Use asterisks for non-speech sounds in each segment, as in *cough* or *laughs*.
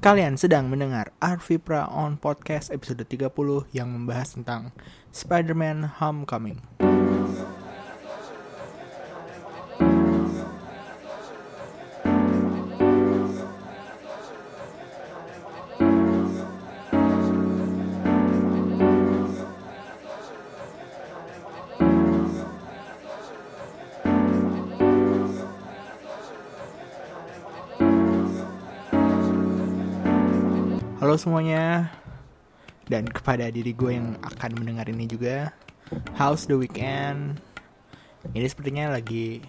Kalian sedang mendengar Arvipra on Podcast episode 30 yang membahas tentang Spider-Man Homecoming. Halo semuanya Dan kepada diri gue yang akan mendengar ini juga How's the weekend? Ini sepertinya lagi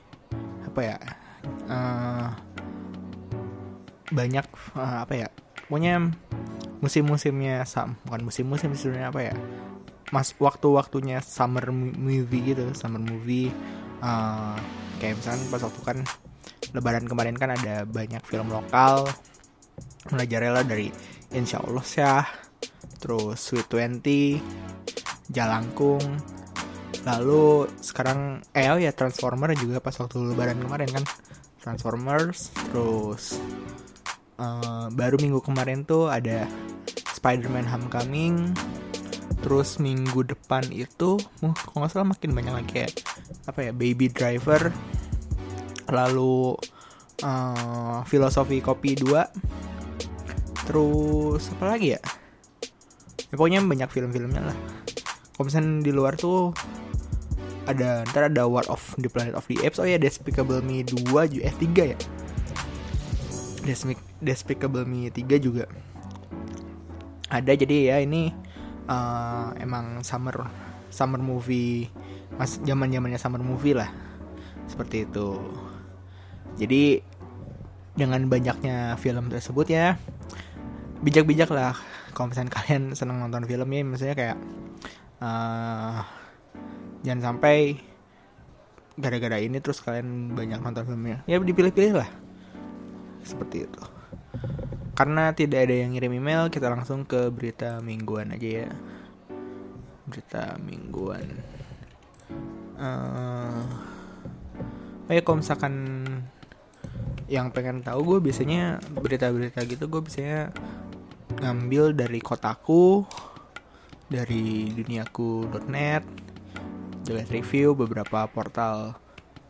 Apa ya eh, Banyak eh, Apa ya Pokoknya Musim-musimnya sam, Bukan musim-musim sebenarnya apa ya Mas waktu-waktunya summer movie gitu Summer movie eh, Kayak misalnya pas waktu kan Lebaran kemarin kan ada banyak film lokal mulai Jarela dari Insya Allah Syah. Terus Sweet Twenty Jalangkung. Lalu sekarang eh oh ya Transformer juga pas waktu Lebaran kemarin kan. Transformers terus eh, baru minggu kemarin tuh ada Spider-Man Homecoming. Terus minggu depan itu uh, kalau nggak salah makin banyak lagi kayak apa ya Baby Driver. Lalu eh, Filosofi Kopi 2 terus apa lagi ya? Ya pokoknya banyak film-filmnya lah. Misalnya di luar tuh ada ntar ada War of the Planet of the Apes. Oh ya Despicable Me 2 ju- eh 3 ya? Despicable Me 3 juga. Ada jadi ya ini eh, emang summer summer movie mas zaman zamannya summer movie lah. Seperti itu. Jadi dengan banyaknya film tersebut ya bijak-bijak lah. Kalau misalnya kalian seneng nonton film ya misalnya kayak eh jangan sampai gara-gara ini terus kalian banyak nonton filmnya. Ya dipilih-pilih lah. Seperti itu. Karena tidak ada yang ngirim email kita langsung ke berita mingguan aja ya. Berita mingguan. Eh oh ya kalau misalkan yang pengen tahu gue biasanya berita-berita gitu gue biasanya ngambil dari kotaku dari duniaku.net jelas review beberapa portal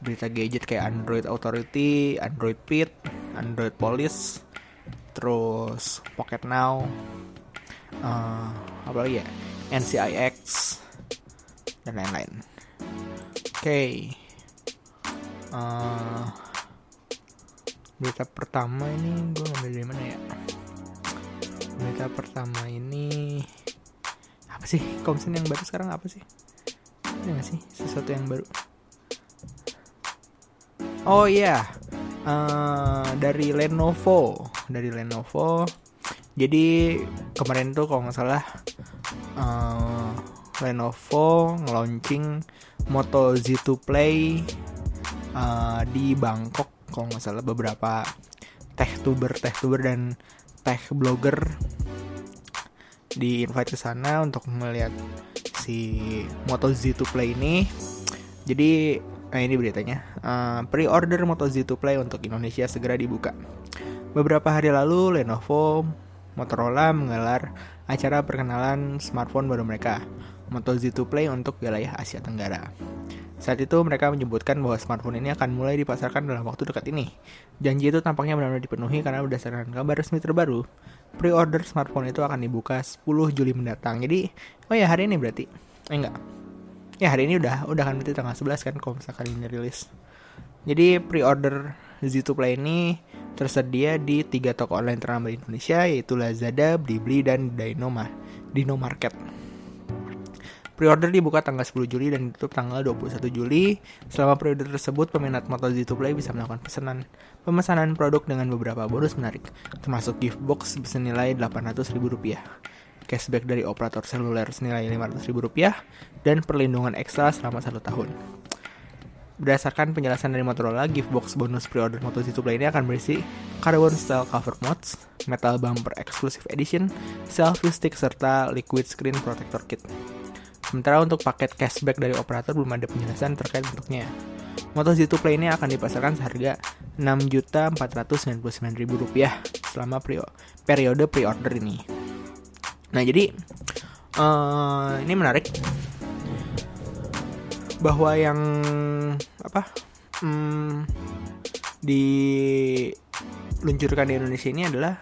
berita gadget kayak Android Authority, Android Pit, Android Police, terus Pocket Now, eh, apa lagi ya, NCIX dan lain-lain. Oke, Eh, berita pertama ini gue ngambil dari mana ya? Berita pertama ini apa sih? Komsen yang baru sekarang apa sih? Ada nggak sih sesuatu yang baru? Oh iya, Eh, dari Lenovo, dari Lenovo. Jadi kemarin tuh kalau nggak salah eh, Lenovo nge-launching Moto Z2 Play eh, di Bangkok kalau nggak salah beberapa tech tuber, tech tuber dan tech blogger di invite ke sana untuk melihat si Moto Z2 Play ini. Jadi, nah ini beritanya. Eh, pre-order Moto Z2 Play untuk Indonesia segera dibuka. Beberapa hari lalu, Lenovo Motorola menggelar acara perkenalan smartphone baru mereka, Moto Z2 Play untuk wilayah Asia Tenggara. Saat itu mereka menyebutkan bahwa smartphone ini akan mulai dipasarkan dalam waktu dekat ini. Janji itu tampaknya benar-benar dipenuhi karena berdasarkan kabar resmi terbaru, pre-order smartphone itu akan dibuka 10 Juli mendatang. Jadi, oh ya hari ini berarti. Eh enggak. Ya hari ini udah udah kan berarti tanggal 11 kan kalau misalkan ini rilis. Jadi pre-order Z2 Play ini tersedia di tiga toko online ternama di Indonesia yaitu Lazada, Blibli, dan Dino Market. Pre-order dibuka tanggal 10 Juli dan ditutup tanggal 21 Juli. Selama periode tersebut, peminat Moto Z2 Play bisa melakukan pesanan pemesanan produk dengan beberapa bonus menarik, termasuk gift box senilai Rp800.000, cashback dari operator seluler senilai Rp500.000, dan perlindungan ekstra selama satu tahun. Berdasarkan penjelasan dari Motorola, gift box bonus pre-order Moto Z2 Play ini akan berisi carbon style cover mods, metal bumper exclusive edition, selfie stick, serta liquid screen protector kit. Sementara untuk paket cashback dari operator belum ada penjelasan terkait bentuknya. Moto Z2 Play ini akan dipasarkan seharga Rp6.499.000 selama periode pre-order ini. Nah, jadi uh, ini menarik bahwa yang apa hmm, diluncurkan di Indonesia ini adalah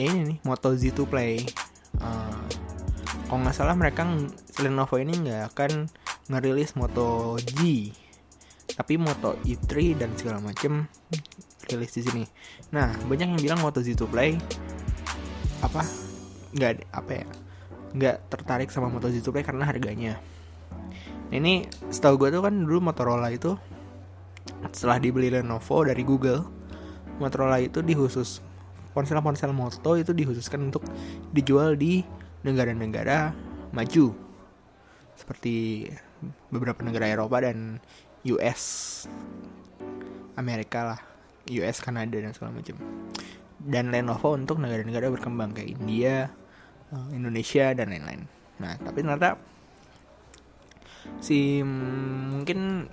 ini nih Moto Z2 Play. Uh, kalau nggak salah mereka Lenovo ini nggak akan ngerilis Moto G, tapi Moto E3 dan segala macem rilis di sini. Nah banyak yang bilang Moto Z2 Play apa nggak apa ya nggak tertarik sama Moto Z2 Play karena harganya. Ini setahu gue tuh kan dulu Motorola itu setelah dibeli Lenovo dari Google, Motorola itu dihusus ponsel-ponsel Moto itu dikhususkan untuk dijual di negara-negara maju. Seperti beberapa negara Eropa dan US Amerika lah US Kanada dan segala macam. Dan Lenovo untuk negara-negara berkembang kayak India eh, Indonesia dan lain-lain. Nah tapi ternyata si mungkin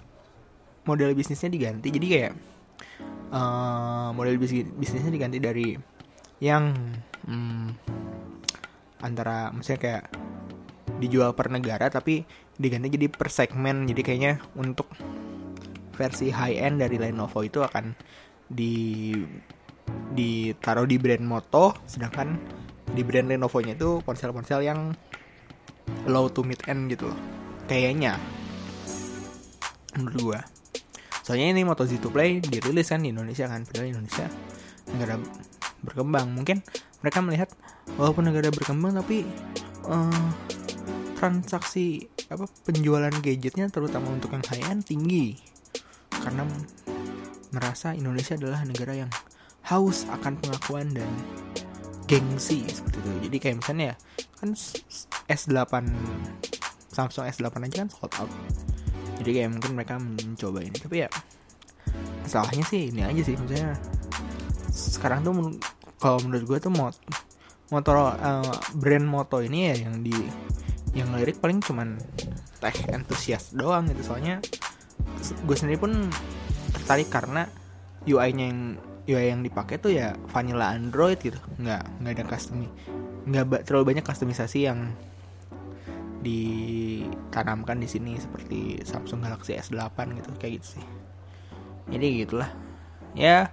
model bisnisnya diganti. Jadi kayak uh, model bis bisnisnya diganti dari yang hmm, antara misalnya kayak dijual per negara tapi diganti jadi per segmen. Jadi kayaknya untuk versi high end dari Lenovo itu akan di ditaruh di brand Moto sedangkan di brand Lenovo-nya itu ponsel-ponsel yang low to mid end gitu loh. Kayaknya. Menurut gua. Soalnya ini Moto Z2 Play dirilis kan di Indonesia kan padahal Indonesia negara berkembang. Mungkin mereka melihat walaupun negara berkembang tapi uh, transaksi apa penjualan gadgetnya terutama untuk yang high end tinggi. Karena merasa Indonesia adalah negara yang haus akan pengakuan dan gengsi seperti itu. Jadi kayak misalnya ya kan S8 Samsung S8 aja kan sold out. Jadi kayak mungkin mereka mencoba ini. Tapi ya masalahnya sih ini aja sih. Maksudnya sekarang tuh kalau menurut gue tuh mot motor uh, brand moto ini ya yang di yang lirik paling cuman teh entusias doang gitu. Soalnya gue sendiri pun tertarik karena UI-nya yang UI yang dipakai tuh ya vanilla Android gitu. Nggak nggak ada custom nggak terlalu banyak kustomisasi yang ditanamkan di sini seperti Samsung Galaxy S8 gitu kayak gitu sih. Jadi gitulah ya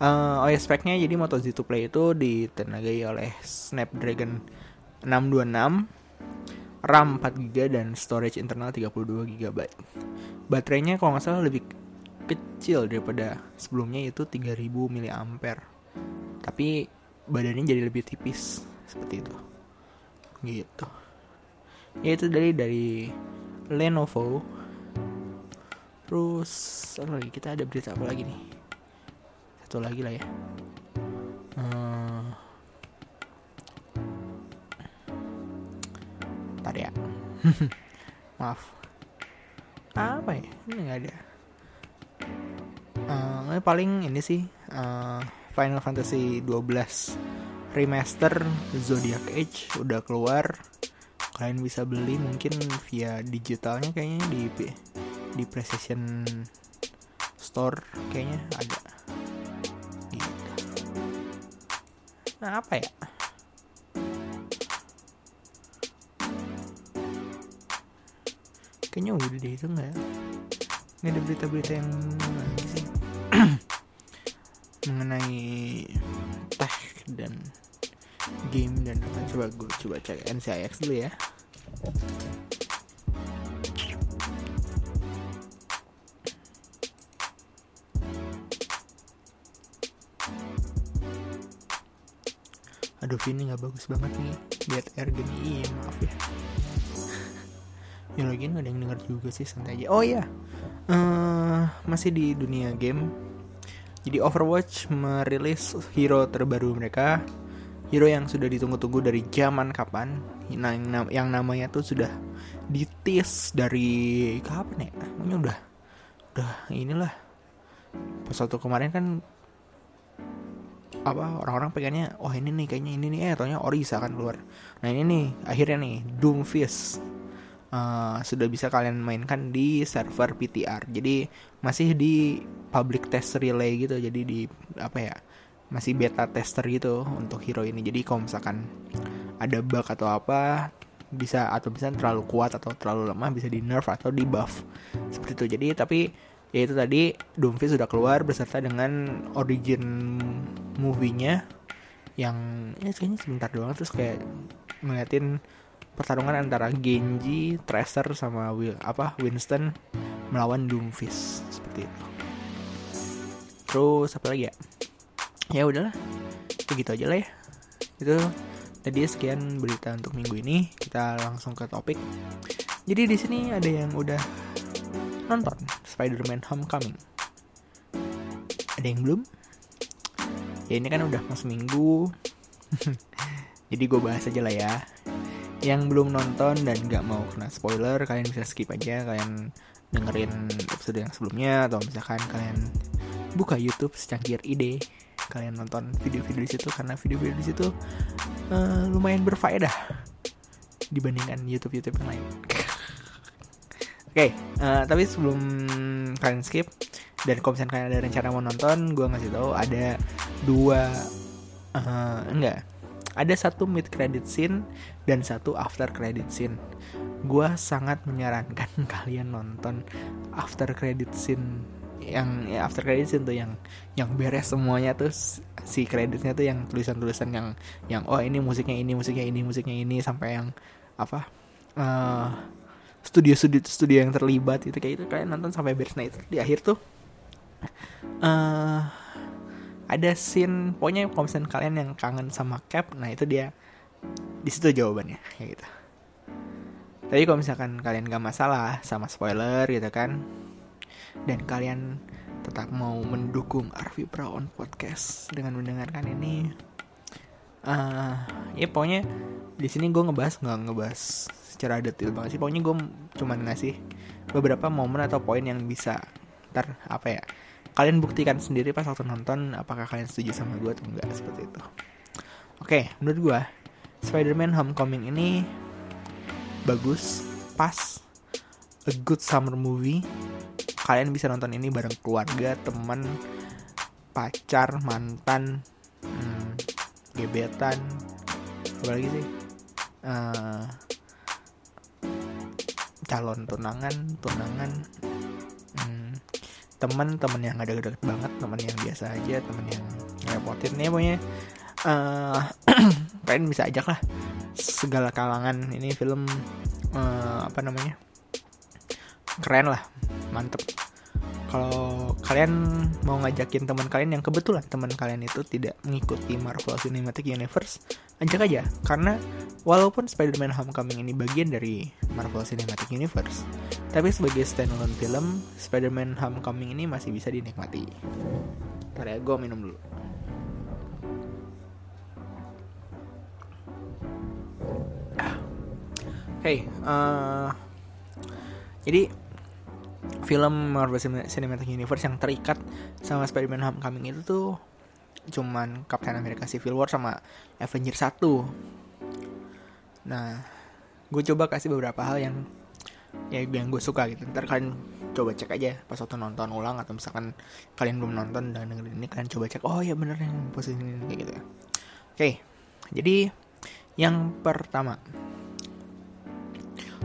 uh, OS speknya jadi Moto Z2 Play itu ditenagai oleh Snapdragon 626 RAM 4GB dan storage internal 32GB baterainya kalau nggak salah lebih kecil daripada sebelumnya itu 3000 mAh tapi badannya jadi lebih tipis seperti itu. Gitu. Ya itu dari dari Lenovo. Terus lagi? Kita ada berita apa lagi nih satu lagi lah ya. Hmm. Ntar ya. *laughs* Maaf. Apa ya? Ini nggak ada. Uh, paling ini sih uh, Final Fantasy 12 remaster Zodiac Age udah keluar. Kalian bisa beli mungkin via digitalnya kayaknya di di PlayStation Store kayaknya ada nah apa ya? Kayaknya udah deh itu nggak nggak ada berita-berita yang lagi sih. *clears throat* Mengenai tech dan game dan apa coba gue coba cek NCIX dulu ya Aduh ini nggak bagus banget nih Lihat air gini. Iya, maaf ya. Ya lagi gak ada yang denger juga sih santai aja. Oh ya uh, Masih di dunia game. Jadi Overwatch merilis hero terbaru mereka. Hero yang sudah ditunggu-tunggu dari zaman kapan. Yang, yang namanya tuh sudah ditis dari kapan ya? Namanya udah udah inilah. Pas waktu kemarin kan apa orang-orang pengennya wah oh, ini nih kayaknya ini nih eh taunya Orisa kan keluar nah ini nih akhirnya nih Doomfist uh, sudah bisa kalian mainkan di server PTR. Jadi masih di public test relay gitu. Jadi di apa ya? Masih beta tester gitu untuk hero ini. Jadi kalau misalkan ada bug atau apa bisa atau bisa terlalu kuat atau terlalu lemah bisa di nerf atau di buff seperti itu jadi tapi ya itu tadi Doomfist sudah keluar beserta dengan origin movie-nya yang ya kayaknya sebentar doang terus kayak ngeliatin pertarungan antara Genji, Tracer sama Will apa Winston melawan Doomfist seperti itu. Terus apa lagi ya? Ya udahlah, begitu aja lah ya. Itu tadi sekian berita untuk minggu ini. Kita langsung ke topik. Jadi di sini ada yang udah nonton Spider-Man Homecoming. Ada yang belum? Ya ini kan udah mau seminggu. *laughs* Jadi gue bahas aja lah ya yang belum nonton dan gak mau kena spoiler kalian bisa skip aja kalian dengerin episode yang sebelumnya atau misalkan kalian buka YouTube secangkir ide kalian nonton video-video di situ karena video-video di situ uh, lumayan berfaedah dibandingkan YouTube-YouTube yang lain. Oke, okay, uh, eh, tapi sebelum kalian skip dan kalau misalnya kalian ada rencana mau nonton, gue ngasih tahu ada dua uh, enggak. Ada satu mid credit scene dan satu after credit scene. Gue sangat menyarankan *laughs* kalian nonton after credit scene yang ya after credit scene tuh yang yang beres semuanya tuh si kreditnya tuh yang tulisan-tulisan yang yang oh ini musiknya ini musiknya ini musiknya ini sampai yang apa uh, studio studio studio yang terlibat itu kayak itu kalian nonton sampai beres nah itu di akhir tuh. Uh, ada scene pokoknya misalnya kalian yang kangen sama Cap nah itu dia di situ jawabannya kayak gitu. Tapi kalau misalkan kalian gak masalah sama spoiler gitu kan dan kalian tetap mau mendukung Arvi on Podcast dengan mendengarkan ini uh, ya pokoknya di sini gue ngebahas nggak ngebahas secara detail banget sih. Pokoknya gue cuman ngasih beberapa momen atau poin yang bisa ntar apa ya kalian buktikan sendiri pas waktu nonton apakah kalian setuju sama gue atau enggak seperti itu. Oke menurut gue Spider-Man Homecoming ini bagus pas a good summer movie. Kalian bisa nonton ini bareng keluarga teman pacar mantan hmm, gebetan. Apa lagi sih? Uh, calon tunangan tunangan. Teman-teman yang ada deket banget teman yang biasa aja teman yang ngerepotin ya pokoknya. Uh, *clears throat* kalian bisa ajak lah segala kalangan. Ini film uh, apa namanya? Keren lah mantep kalau kalian mau ngajakin teman kalian yang kebetulan teman kalian itu tidak mengikuti Marvel Cinematic Universe, ajak aja karena walaupun Spider-Man Homecoming ini bagian dari Marvel Cinematic Universe, tapi sebagai standalone film, Spider-Man Homecoming ini masih bisa dinikmati. Ntar ya, gue minum dulu. Okay, uh, jadi film Marvel Cinematic Universe yang terikat sama Spider-Man Homecoming itu tuh cuman Captain America Civil War sama Avengers 1 nah gue coba kasih beberapa hal yang ya yang gue suka gitu. Ntar kalian coba cek aja pas waktu nonton ulang atau misalkan kalian belum nonton dan dengerin ini kalian coba cek oh ya bener yang posisi ini kayak gitu ya. Oke jadi yang pertama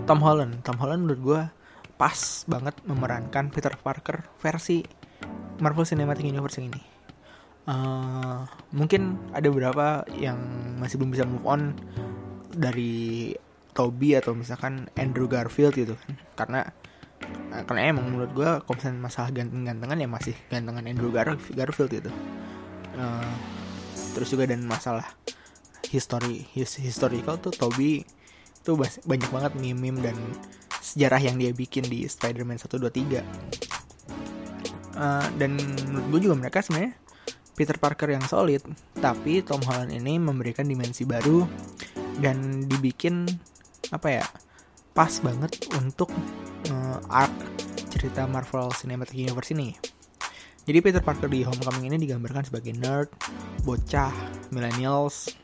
Tom Holland. Tom Holland menurut gue pas banget memerankan Peter Parker versi Marvel Cinematic Universe yang ini. Uh, mungkin ada beberapa yang masih belum bisa move on dari Toby atau misalkan Andrew Garfield gitu kan karena uh, karena emang menurut gue misalnya masalah ganteng-gantengan ya masih gantengan Andrew Gar Garfield gitu uh, terus juga dan masalah history his, historical tuh Toby tuh banyak banget meme-meme dan sejarah yang dia bikin di Spider-Man 1 2 3. Uh, dan menurut gue juga mereka sebenarnya Peter Parker yang solid, tapi Tom Holland ini memberikan dimensi baru dan dibikin apa ya? pas banget untuk uh, arc cerita Marvel Cinematic Universe ini. Jadi Peter Parker di Homecoming ini digambarkan sebagai nerd, bocah, millennials,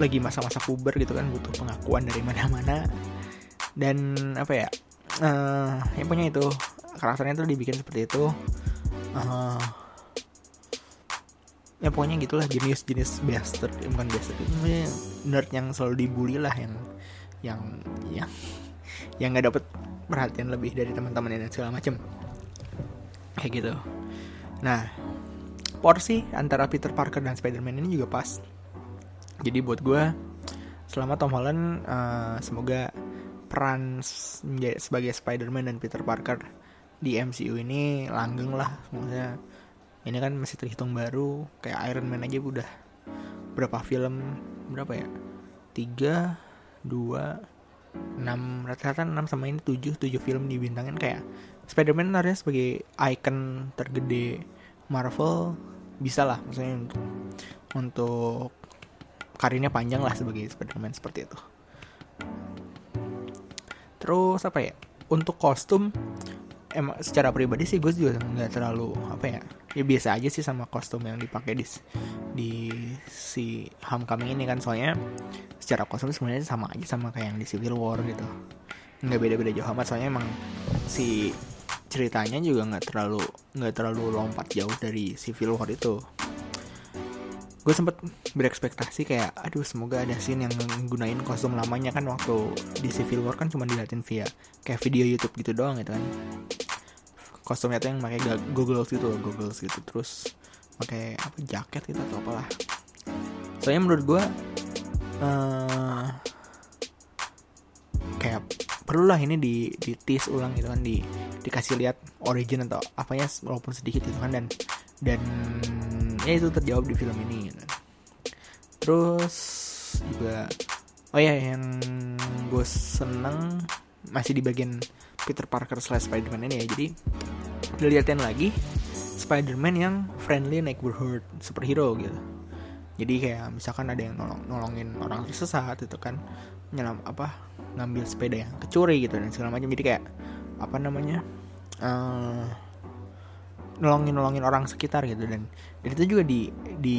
lagi masa-masa puber gitu kan butuh pengakuan dari mana-mana dan apa ya uh, yang punya itu karakternya tuh dibikin seperti itu. Uh, ya pokoknya gitulah jenis-jenis bastard ya, bukan bastard itu nerd yang selalu dibully lah yang yang yang yang nggak dapet perhatian lebih dari teman-teman dan segala macem. Kayak gitu. Nah porsi antara Peter Parker dan Spider-Man ini juga pas. Jadi buat gue selama Tom Holland uh, semoga peran sebagai Spider-Man dan Peter Parker di MCU ini langgeng lah maksudnya. Ini kan masih terhitung baru kayak Iron Man aja udah berapa film berapa ya? Tiga dua enam rata-rata enam sama ini tujuh tujuh film dibintangin kayak Spider-Man harusnya sebagai icon tergede Marvel bisa lah maksudnya untuk untuk karirnya panjang lah sebagai Spider-Man seperti itu terus apa ya? Untuk kostum emang secara pribadi sih gue juga nggak terlalu apa ya ya biasa aja sih sama kostum yang dipakai di di si Homecoming ini kan. Soalnya secara kostum sebenarnya sama aja sama kayak yang di Civil War gitu. Nggak beda-beda jauh amat soalnya emang si ceritanya juga nggak terlalu nggak terlalu lompat jauh dari Civil War itu gue sempet berekspektasi kayak aduh semoga ada scene yang menggunain kostum lamanya. Kan waktu di Civil War kan cuma diliatin via kayak video YouTube gitu doang gitu kan. Kostumnya tuh yang pakai goggles gitu loh goggles gitu. Terus pakai apa jaket gitu atau apalah. Soalnya menurut gue uh, kayak perlu lah ini di di tease ulang gitu kan di dikasih lihat origin atau apanya walaupun sedikit gitu kan dan dan ya itu terjawab di film ini gitu. terus juga oh ya yang gue seneng masih di bagian Peter Parker slash Spider-Man ini ya. Jadi dilihatin lagi Spider-Man yang friendly neighborhood superhero gitu. Jadi kayak misalkan ada yang nolong nolongin orang tersesat itu kan. Nyelam apa ngambil sepeda yang kecuri gitu dan segala macam. Jadi kayak apa namanya uh, nolongin nolongin orang sekitar gitu. Dan, dan itu juga di di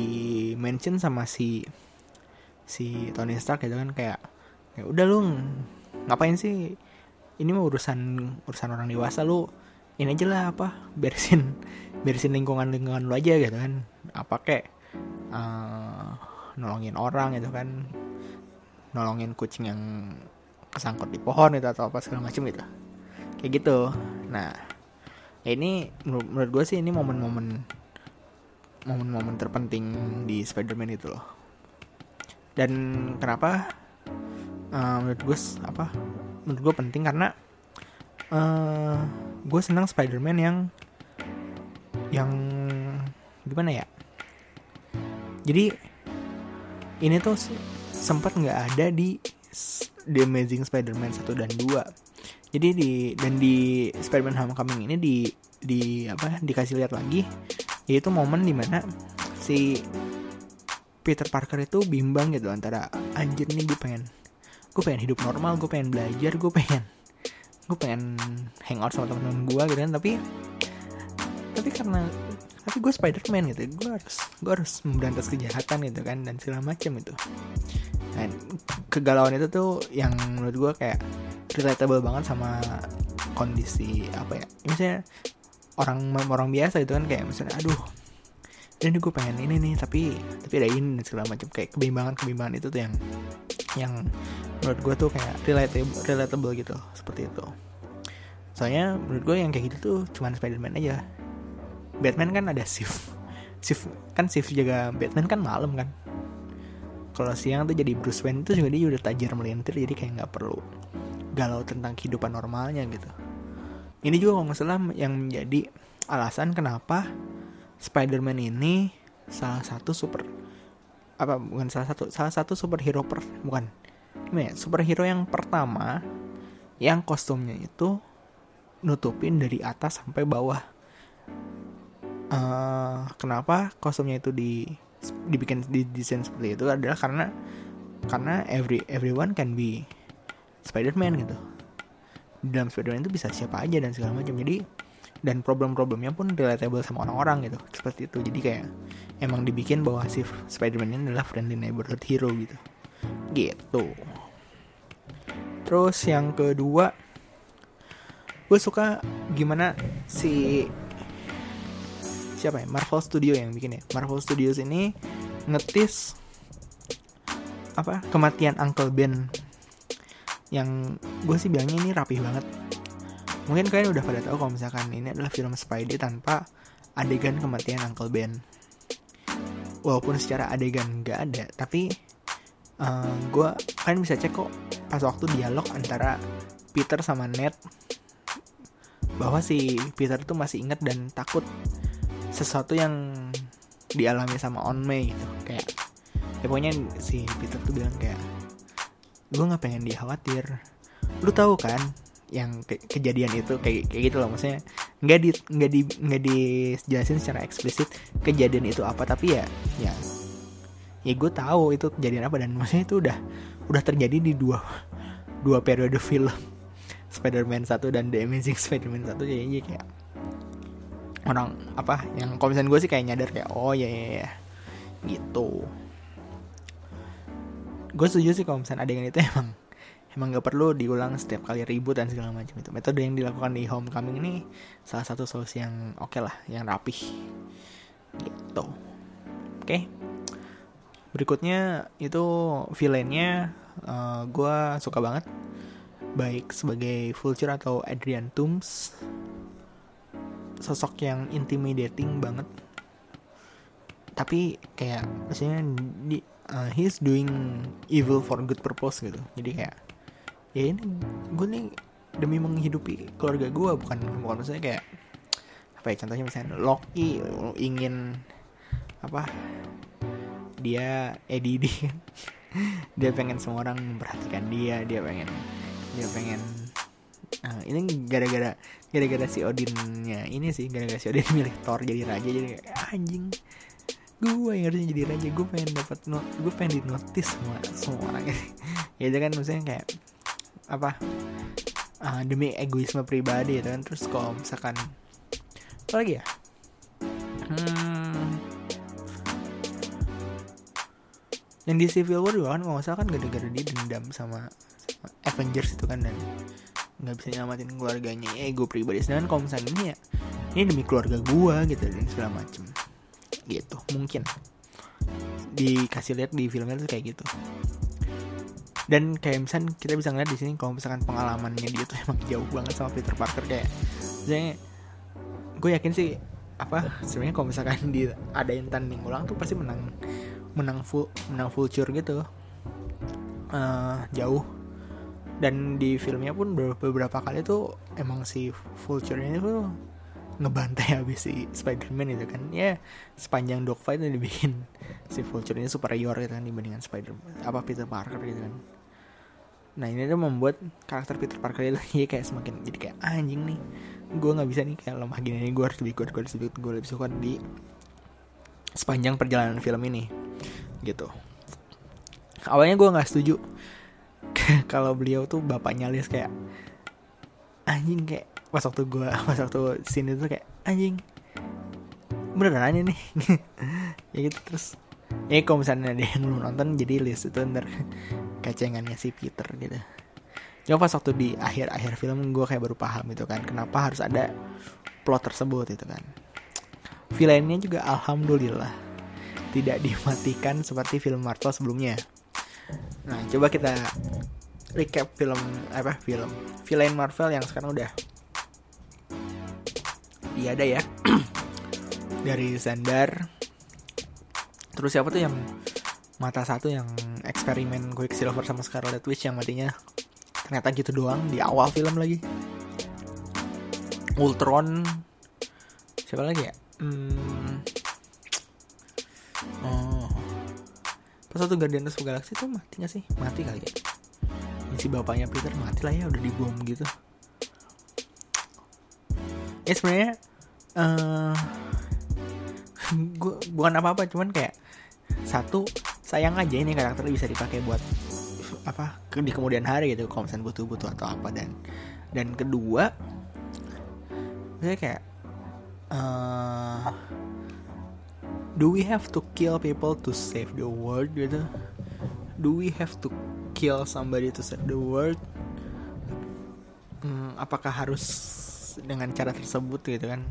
mention sama si si Tony Stark gitu kan kayak ya udah lu ngapain sih? Ini mah urusan urusan orang dewasa lu ini aja lah apa *laughs* beresin beresin lingkungan lingkungan lu aja gitu kan. Apa kayak uh, nolongin orang gitu kan. Nolongin kucing yang kesangkut di pohon itu atau apa segala macam gitu. Kayak gitu. Nah ya ini menurut, menurut gue sih ini momen-momen momen-momen terpenting di Spider-Man itu loh. Dan kenapa? Uh, menurut gue apa? Menurut gue penting karena uh, eh, gue senang Spider-Man yang yang gimana ya? Jadi ini tuh sempat nggak ada di The Amazing Spider-Man 1 dan 2 jadi di dan di Spider-Man Homecoming ini di di apa dikasih lihat lagi yaitu momen di mana si Peter Parker itu bimbang gitu antara anjir nih gue pengen gue pengen hidup normal gue pengen belajar gue pengen gue pengen hangout sama teman-teman gue gitu kan. Tapi tapi karena tapi gue Spider-Man gitu gue harus gue harus memberantas kejahatan gitu kan dan segala macam itu. Dan kegalauan itu tuh yang menurut gue kayak relatable banget sama kondisi apa ya? Misalnya orang orang biasa itu kan kayak misalnya aduh ini gue pengen ini nih tapi tapi ada ini segala macam. Kayak kebimbangan kebimbangan itu tuh yang yang menurut gue tuh kayak relatable relatable gitu seperti itu. Soalnya menurut gue yang kayak gitu tuh cuman Spiderman aja. Batman kan ada shift shift kan shift jaga Batman kan malam kan. Kalau siang tuh jadi Bruce Wayne itu juga dia udah tajir melintir jadi kayak nggak perlu galau tentang kehidupan normalnya gitu. Ini juga kalau nggak salah yang menjadi alasan kenapa Spider-Man ini salah satu super apa bukan salah satu salah satu superhero per bukan. Ya? Superhero yang pertama yang kostumnya itu nutupin dari atas sampai bawah. Uh, kenapa kostumnya itu di dibikin di desain seperti itu adalah karena karena every everyone can be Spider-Man gitu. Di dalam Spider-Man itu bisa siapa aja dan segala macam. Jadi dan problem-problemnya pun relatable sama orang-orang gitu. Seperti itu. Jadi kayak emang dibikin bahwa si Spider-Man ini adalah friendly neighborhood hero gitu. Gitu. Terus yang kedua gue suka gimana si siapa ya? Marvel Studio yang bikin ya. Marvel Studios ini ngetis apa? Kematian Uncle Ben yang gue sih bilangnya ini rapih banget. Mungkin kalian udah pada tahu kalau misalkan ini adalah film Spidey tanpa adegan kematian Uncle Ben. Walaupun secara adegan nggak ada tapi uh, eh, gue kalian bisa cek kok pas waktu dialog antara Peter sama Ned bahwa si Peter tuh masih ingat dan takut sesuatu yang dialami sama On May gitu kayak ya pokoknya si Peter tuh bilang kayak gue nggak pengen dia khawatir lu tahu kan yang ke kejadian itu kayak kayak gitu loh maksudnya nggak di nggak di nggak dijelasin secara eksplisit kejadian itu apa tapi ya ya ya gue tahu itu kejadian apa dan maksudnya itu udah udah terjadi di dua dua periode film. Spider-Man 1 dan The Amazing Spider-Man 1 jadi kayak orang apa yang komisan gue sih kayak nyadar kayak oh ya ya ya gitu gue setuju sih kalau misalnya adegan itu emang emang gak perlu diulang setiap kali ribut dan segala macam itu. Metode yang dilakukan di Homecoming ini salah satu solusi yang oke okay lah yang rapih. Gitu. Oke. Okay. berikutnya itu villainnya uh, eh, gue suka banget. Baik sebagai Vulture atau Adrian Toomes. Sosok yang intimidating banget. Tapi kayak maksudnya di, uh, he's doing evil for good purpose gitu. Jadi kayak ya ini gue nih demi menghidupi keluarga gue bukan bukan maksudnya kayak apa ya contohnya misalnya Loki ingin apa dia Eddie dia *laughs* dia pengen semua orang memperhatikan dia dia pengen dia pengen Nah, ini gara-gara gara-gara si Odinnya ini sih gara-gara si Odin milih Thor jadi raja jadi anjing gue yang harusnya jadi raja gue pengen dapat not gue pengen di notice semua semua orang. *laughs* Ya itu kan maksudnya kayak apa uh, demi egoisme pribadi gitu kan. Terus kalau misalkan apa lagi ya? Hmm, yang di Civil War juga kan kalau misalkan kan gara-gara dia dendam sama, sama Avengers itu kan dan nggak bisa nyelamatin keluarganya ya gue pribadi. Sedangkan kalau misalnya ini ya ini demi keluarga gue gitu dan segala macem gitu mungkin. Dikasih lihat di filmnya tuh kayak gitu. Dan kayak misalnya kita bisa ngeliat di sini kalau misalkan pengalamannya dia tuh *laughs* emang jauh banget sama Peter Parker kayak misalnya gue yakin sih apa sebenarnya kalau misalkan di adain tanding ulang tuh pasti menang menang full menang full cure gitu. Uh, jauh. Dan di filmnya pun beberapa kali tuh emang si Vulture ini tuh ngebantai habis si Spider-Man itu kan. Ya sepanjang dogfight yang dibikin si Vulture ini superior gitu kan dibandingkan Spider apa Peter Parker gitu kan. Nah ini tuh membuat karakter Peter Parker itu *laughs* jadi kayak semakin jadi kayak ah, anjing nih gue nggak bisa nih kayak lemah gini nih gue harus lebih kuat gue harus lebih gue lebih suka di sepanjang perjalanan film ini gitu. Awalnya gue nggak setuju. *laughs* Kalau beliau tuh bapaknya Liz kayak anjing kayak pas waktu gue *laughs* pas waktu sini tuh kayak anjing beneran nih? *laughs* Ya gitu terus ya kalau misalnya ada yang belum nonton jadi Liz itu ntar *laughs* kacengannya si Peter gitu. Cuma pas waktu di akhir-akhir film gue kayak baru paham gitu kan kenapa harus ada plot tersebut itu kan. Villainnya juga alhamdulillah tidak dimatikan seperti film Marvel sebelumnya. Nah, coba kita recap film apa film villain Marvel yang sekarang udah iya ada ya. *clears throat* Dari Sandar terus siapa tuh yang mata satu yang eksperimen Quicksilver sama Scarlet Witch yang matinya? Ternyata gitu doang di awal film lagi. Ultron. Siapa lagi ya? Hmm, oh. Pas satu Guardian of Galaxy tuh mati gak sih? Mati kali ya? Si bapaknya Peter mati lah ya udah dibom gitu ya sebenarnya uh, bukan apa apa cuman kayak satu sayang aja ini karakter bisa dipakai buat apa di kemudian hari gitu kalau misalnya butuh butuh atau apa dan dan kedua saya kayak uh, do we have to kill people to save the world gitu? Do we have to kill somebody to save the world? Hmm, apakah harus dengan cara tersebut gitu kan.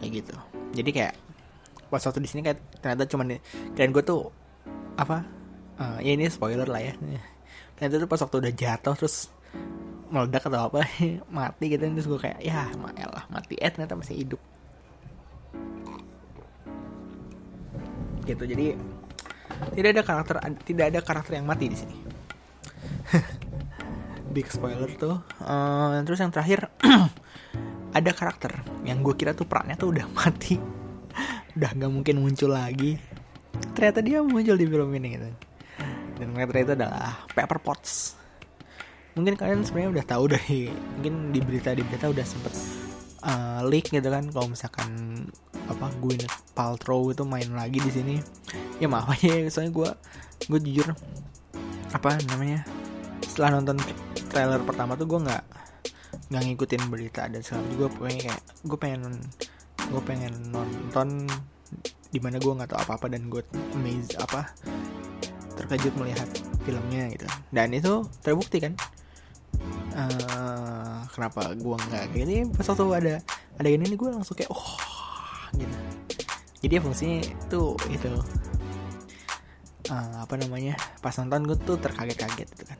Kayak gitu. Jadi kayak pas waktu di sini kayak ternyata cuma kalian gue tuh apa uh, ya ini spoiler lah ya. Ternyata tuh pas waktu udah jatuh terus meledak atau apa *laughs* mati gitu terus gue kayak ya lah mati. Eh ternyata masih hidup. Gitu. Jadi tidak ada karakter tidak ada karakter yang mati di sini big spoiler tuh. Uh, terus yang terakhir *clears throat* ada karakter yang gue kira tuh perannya tuh udah *laughs* mati. Udah nggak mungkin muncul lagi. Ternyata dia muncul di film ini gitu. Dan karakter itu adalah Pepper Potts. Mungkin kalian sebenarnya udah tahu dari mungkin di berita di berita udah sempet uh, leak gitu kan kalau misalkan apa Gwyneth Paltrow itu main lagi di sini. Ya maaf aja soalnya gue gue jujur apa namanya setelah nonton trailer pertama tuh gue nggak nggak ngikutin berita dan segala gue pengen kayak gue pengen gue pengen nonton di mana gue nggak tahu apa apa dan gue amazed apa terkejut melihat filmnya gitu. Dan itu terbukti kan? Uh, kenapa gue nggak kayak ini pas waktu ada ada ini nih gue langsung kayak oh gitu. Jadi ya fungsinya tuh itu uh, apa namanya pas nonton gue tuh terkaget-kaget gitu kan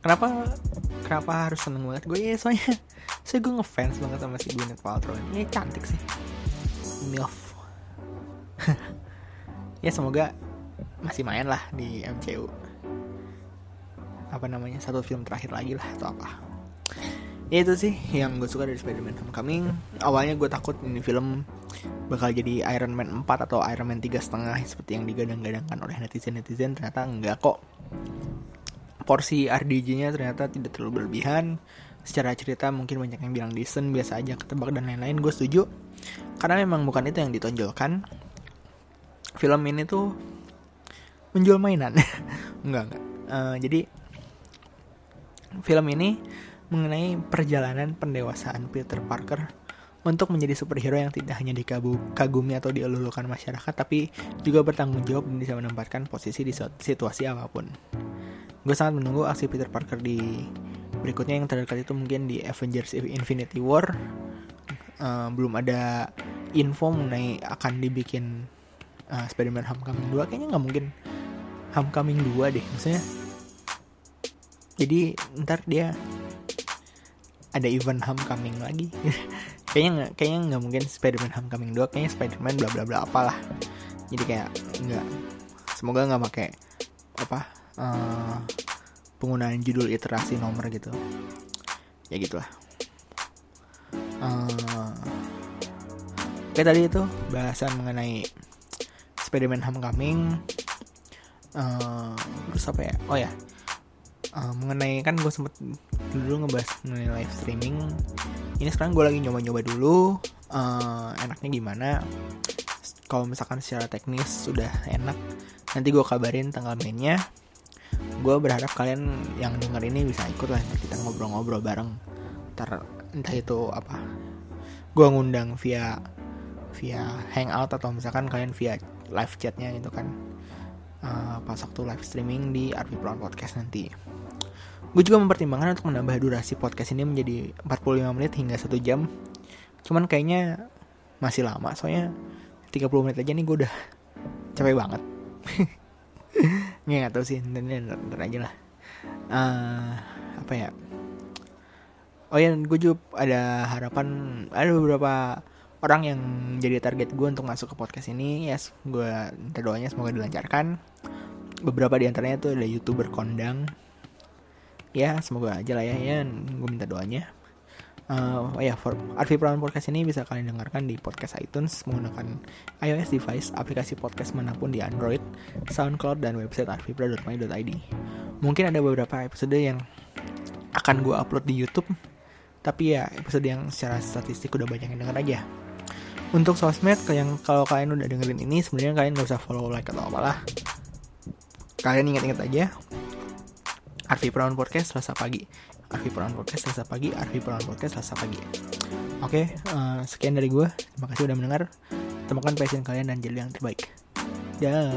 kenapa kenapa harus seneng banget? Gue ya soalnya *laughs* saya gue ngefans banget sama si Gwyneth Paltrow ini. Cantik sih. Milf. *laughs* Ya semoga masih main lah di MCU apa namanya satu film terakhir lagi lah atau apa. Ya itu sih yang gue suka dari Spider-Man Homecoming. Awalnya gue takut ini film bakal jadi Iron Man 4 atau Iron Man tiga setengah seperti yang digadang-gadangkan oleh netizen-netizen. Ternyata enggak kok porsi RDJ-nya ternyata tidak terlalu berlebihan. Secara cerita mungkin banyak yang bilang decent biasa aja ketebak dan lain-lain. Gue setuju. Karena memang bukan itu yang ditonjolkan. Film ini tuh menjual mainan. *laughs* Enggak enggak. Uh, jadi film ini mengenai perjalanan pendewasaan Peter Parker untuk menjadi superhero yang tidak hanya dikagumi atau dielulukan masyarakat tapi juga bertanggung jawab dan bisa menempatkan posisi di situasi apa pun gue sangat menunggu aksi Peter Parker di berikutnya. Yang terdekat itu mungkin di Avengers Infinity War. Uh, belum ada info mengenai akan dibikin uh, Spider-Man Homecoming 2 kayaknya nggak mungkin Homecoming 2 deh maksudnya. Jadi ntar dia ada event Homecoming lagi. *laughs* Kayaknya nggak kayaknya nggak mungkin Spider-Man Homecoming 2 kayaknya Spider-Man bla bla bla apalah. Jadi kayak nggak semoga nggak pakai apa uh, penggunaan judul iterasi nomor gitu. Ya gitulah. Uh, oke tadi itu bahasan mengenai Spider-Man Homecoming. Uh, terus apa ya? Oh ya. Uh, mengenai kan gue sempet dulu ngebahas mengenai live streaming. Ini sekarang gue lagi nyoba-nyoba dulu uh, enaknya gimana. Kalau misalkan secara teknis sudah enak nanti gue kabarin tanggal mainnya gue berharap kalian yang denger ini bisa ikut lah kita ngobrol-ngobrol bareng. Ntar entah itu apa gue ngundang via via hangout atau misalkan kalian via live chatnya gitu kan. Uh, pas waktu live streaming di RP Brown Podcast nanti. Gue juga mempertimbangkan untuk menambah durasi podcast ini menjadi 45 menit hingga satu jam. Cuman kayaknya masih lama soalnya 30 menit aja nih gue udah capek banget *laughs* nggak nggak tahu sih. Ntar, ntar, aja lah. Uh, apa ya? Oh ya gue juga ada harapan ada beberapa orang yang jadi target gue untuk masuk ke podcast ini. Yes, gue minta doanya semoga dilancarkan. Beberapa di antaranya tuh ada youtuber kondang. Ya semoga aja lah ya ya. Gue minta doanya uh, ya for Arfi Prawan Podcast ini bisa kalian dengarkan di podcast iTunes menggunakan iOS device, aplikasi podcast mana pun di Android, SoundCloud dan website arfipra.my.id. Mungkin ada beberapa episode yang akan gue upload di YouTube, tapi ya episode yang secara statistik udah banyak yang denger aja. Untuk sosmed, yang kalau kalian udah dengerin ini, sebenarnya kalian gak usah follow, like atau apalah. Kalian ingat-ingat aja, Arfi Prawan Podcast Selasa pagi Arfi Peran Podcast Selasa pagi Arfi Peran Podcast Selasa pagi Oke, uh, sekian dari gue. Terima kasih udah mendengar. Temukan passion kalian dan jadi yang terbaik. Dah.